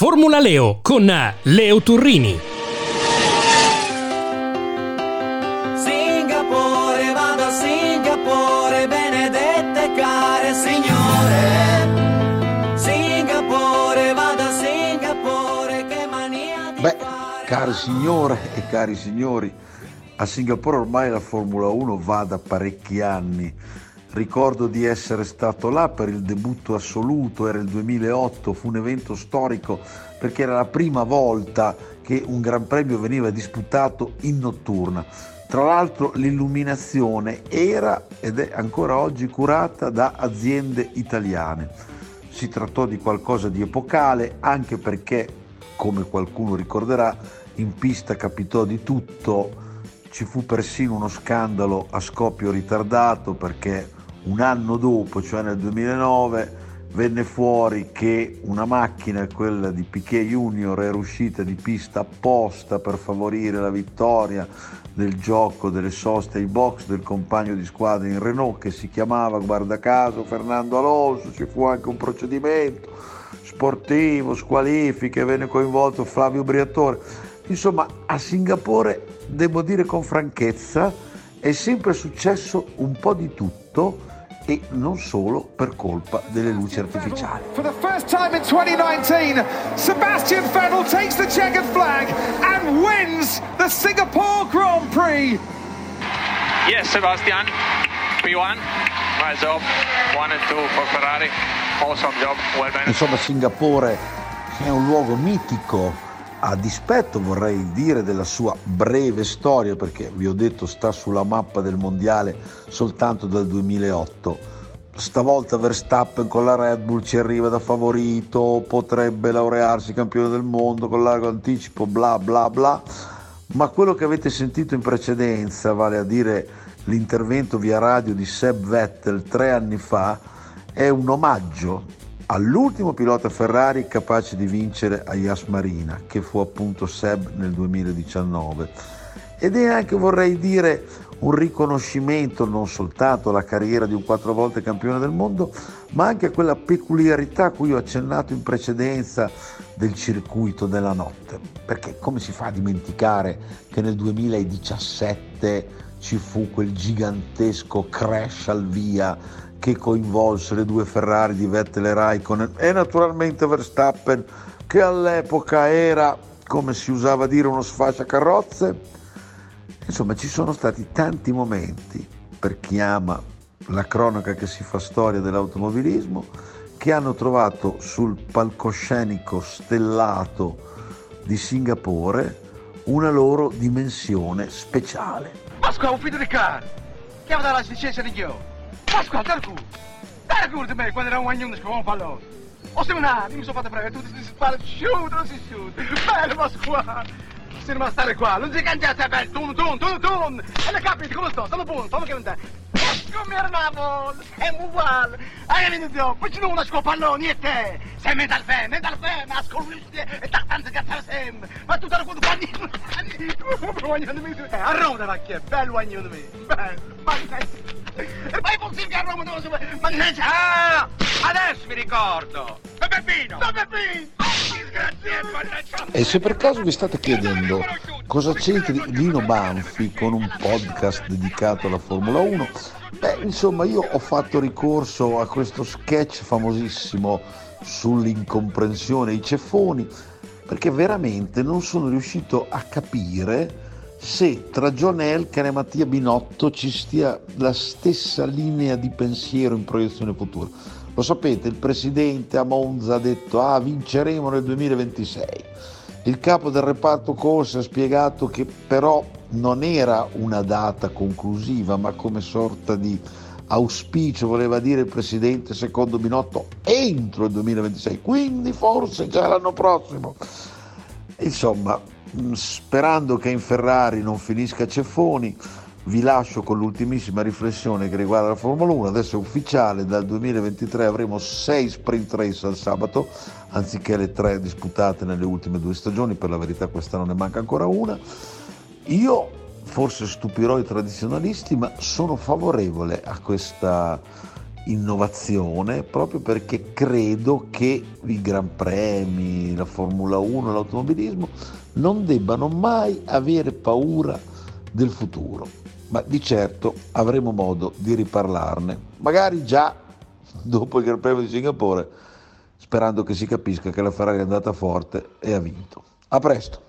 Formula Leo con Leo Turrini. Singapore, vado a Singapore, benedette care signore. Singapore, vado a Singapore, che mania di Beh, fare cari signore e cari signori, a Singapore ormai la Formula 1 va da parecchi anni. Ricordo di essere stato là per il debutto assoluto, era il 2008, fu un evento storico perché era la prima volta che un Gran Premio veniva disputato in notturna. Tra l'altro l'illuminazione era ed è ancora oggi curata da aziende italiane. Si trattò di qualcosa di epocale anche perché, come qualcuno ricorderà, in pista capitò di tutto, ci fu persino uno scandalo a scoppio ritardato perché un anno dopo, cioè nel 2009, venne fuori che una macchina, quella di Piquet Junior, era uscita di pista apposta per favorire la vittoria del gioco delle soste ai box del compagno di squadra in Renault che si chiamava, guarda caso, Fernando Alonso, ci fu anche un procedimento sportivo, squalifiche, venne coinvolto Flavio Briatore. Insomma, a Singapore, devo dire con franchezza, è sempre successo un po' di tutto e non solo per colpa delle luci artificiali. For the first time in 2019, Sebastian Vettel takes the checkered flag and wins the Singapore Grand Prix. Yes, Sebastian. P1. Nice job. One and two for Ferrari. Awesome job. Well done. Insomma, Singapore è un luogo mitico, a dispetto vorrei dire della sua breve storia, perché vi ho detto sta sulla mappa del mondiale soltanto dal 2008. Stavolta Verstappen con la Red Bull ci arriva da favorito, potrebbe laurearsi campione del mondo con largo anticipo, bla bla bla. Ma quello che avete sentito in precedenza, vale a dire l'intervento via radio di Seb Vettel tre anni fa, è un omaggio all'ultimo pilota Ferrari capace di vincere a Yas Marina, che fu appunto Seb nel 2019. Ed è anche, vorrei dire, un riconoscimento non soltanto alla carriera di un quattro volte campione del mondo, ma anche a quella peculiarità a cui ho accennato in precedenza del circuito della notte. Perché come si fa a dimenticare che nel 2017 ci fu quel gigantesco crash al via che coinvolse le due Ferrari di Vettel e Raikkonen e naturalmente Verstappen che all'epoca era, come si usava dire, uno sfasciacarrozze. Insomma, ci sono stati tanti momenti, per chi ama la cronaca che si fa storia dell'automobilismo, che hanno trovato sul palcoscenico stellato di Singapore una loro dimensione speciale. Pasqua, un figlio di cane! Chiama dalla licenza di Dio! Pasqua, dai cu! Dai cu di me quando era un agnone con un pallone! O se non ha, mi sono fatto prendere, tu ti spara, shoot, non si shoot! Bello Pasqua! Se non stare qua, non si cangiate, bello, tun, tun, tun, tun! E le capite come sto? Stanno buono, stanno che non te! Come eravamo? È uguale! Hai venuto, poi ci do una scopa pallone, e te! Sei mental fe, mental fe, ma ascolti e tanto cazzare sempre! Ma tu te lo quando guagnando! A Roma da macchia, bello guagnando me! Bello, mannaggia! E poi possibile a Roma dove si Mannaggia! Ah, adesso mi ricordo. Don Peppino. Don Peppino! Mannaggia. E se per caso vi state chiedendo cosa c'entri Lino Banfi con un podcast dedicato alla Formula 1, beh, insomma, io ho fatto ricorso a questo sketch famosissimo sull'incomprensione ai ceffoni, perché veramente non sono riuscito a capire se tra John Elkann e Mattia Binotto ci stia la stessa linea di pensiero in proiezione futura. Lo sapete, il presidente a Monza ha detto ah vinceremo nel 2026. Il capo del reparto corse ha spiegato che però non era una data conclusiva, ma come sorta di auspicio voleva dire il presidente secondo Binotto entro il 2026, quindi forse già l'anno prossimo. Insomma, sperando che in Ferrari non finisca Ceffoni, vi lascio con l'ultimissima riflessione che riguarda la Formula 1. Adesso è ufficiale, dal 2023 avremo 6 sprint race al sabato, anziché le 3 disputate nelle ultime due stagioni, per la verità quest'anno ne manca ancora una. Io forse stupirò i tradizionalisti, ma sono favorevole a questa innovazione proprio perché credo che i Gran Premi, la Formula 1, l'automobilismo non debbano mai avere paura del futuro, ma di certo avremo modo di riparlarne, magari già dopo il Gran Premio di Singapore, sperando che si capisca che la Ferrari è andata forte e ha vinto. A presto!